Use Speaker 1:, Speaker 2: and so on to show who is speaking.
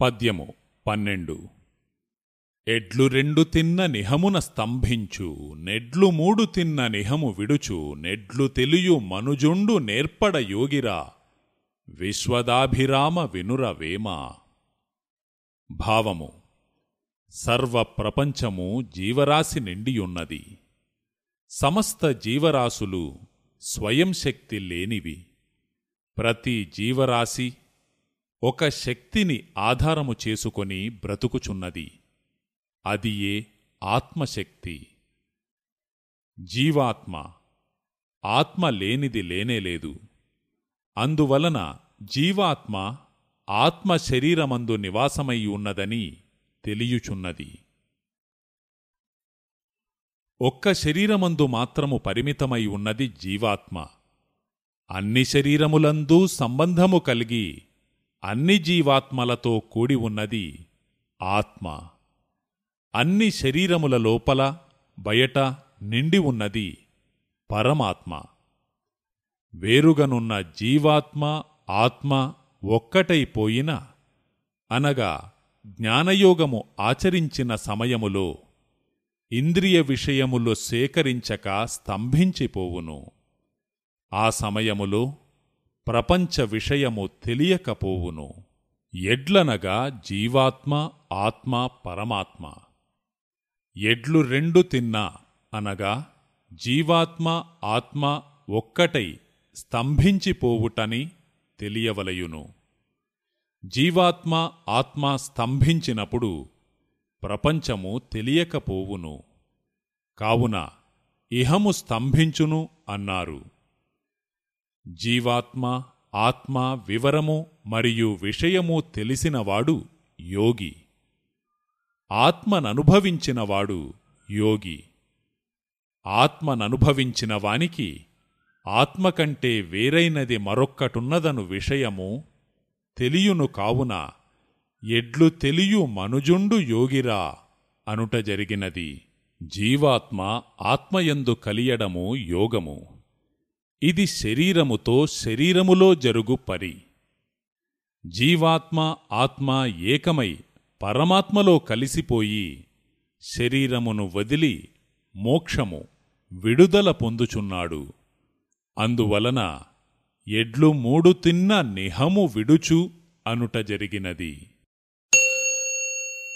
Speaker 1: పద్యము పన్నెండు. ఎడ్లు రెండు తిన్న నిహమున స్తంభించు నెడ్లు మూడు తిన్న నిహము విడుచు నెడ్లు తెలియు మనుజుండు నేర్పడ యోగిరా విశ్వదాభిరామ వినుర వేమ. భావము సర్వ ప్రపంచము జీవరాశి నిండియున్నది సమస్త జీవరాశులు స్వయం శక్తి లేనివి ప్రతి జీవరాశి ఒక శక్తిని ఆధారము చేసుకొని బ్రతుకుచున్నది. అది ఏ? ఆత్మశక్తి. జీవాత్మ. ఆత్మ లేనిది లేనేలేదు అందువలన జీవాత్మ ఆత్మ శరీరమందు నివాసమై ఉన్నదని తెలియుచున్నది. ఒక్క శరీరమందు మాత్రము పరిమితమై ఉన్నది జీవాత్మ. అన్ని శరీరములందు సంబంధము కలిగి అన్ని జీవాత్మలతో కూడి ఉన్నది ఆత్మ. అన్ని శరీరముల లోపల బయట నిండి ఉన్నది పరమాత్మ. వేరుగనున్న జీవాత్మ ఆత్మ ఒక్కటైపోయిన అనగా జ్ఞానయోగము ఆచరించిన సమయములో ఇంద్రియ విషయములు సేకరించక స్తంభించిపోవును. ఆ సమయములో ప్రపంచ విషయము తెలియకపోవును. ఎడ్లనగా జీవాత్మ ఆత్మ పరమాత్మ. ఎడ్లు రెండు తిన్నా అనగా జీవాత్మ ఆత్మ ఒక్కటై స్తంభించిపోవుటని తెలియవలయును. జీవాత్మ ఆత్మ స్తంభించినప్పుడు ప్రపంచము తెలియకపోవును. కావున ఇహము స్తంభించును అన్నారు. జీవాత్మ ఆత్మ వివరము మరియు విషయము తెలిసినవాడు యోగి. ఆత్మననుభవించినవాడు యోగి. ఆత్మననుభవించిన వానికి ఆత్మ కంటే వేరైనది మరొక్కటున్నదను విషయము తెలియును కావున ఎడ్లు తెలియు మనుజుండు యోగిరా అనుట జరిగినది. జీవాత్మ ఆత్మయందు కలియడము యోగము. ఇది శరీరముతో శరీరములో జరుగు పరి. జీవాత్మ ఆత్మ ఏకమై పరమాత్మలో కలిసిపోయి శరీరమును వదిలి మోక్షము విడుదల పొందుచున్నాడు. అందువలన ఎడ్లు మూడు తిన్న నిహము విడుచు అనుట జరిగినది.